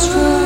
strong.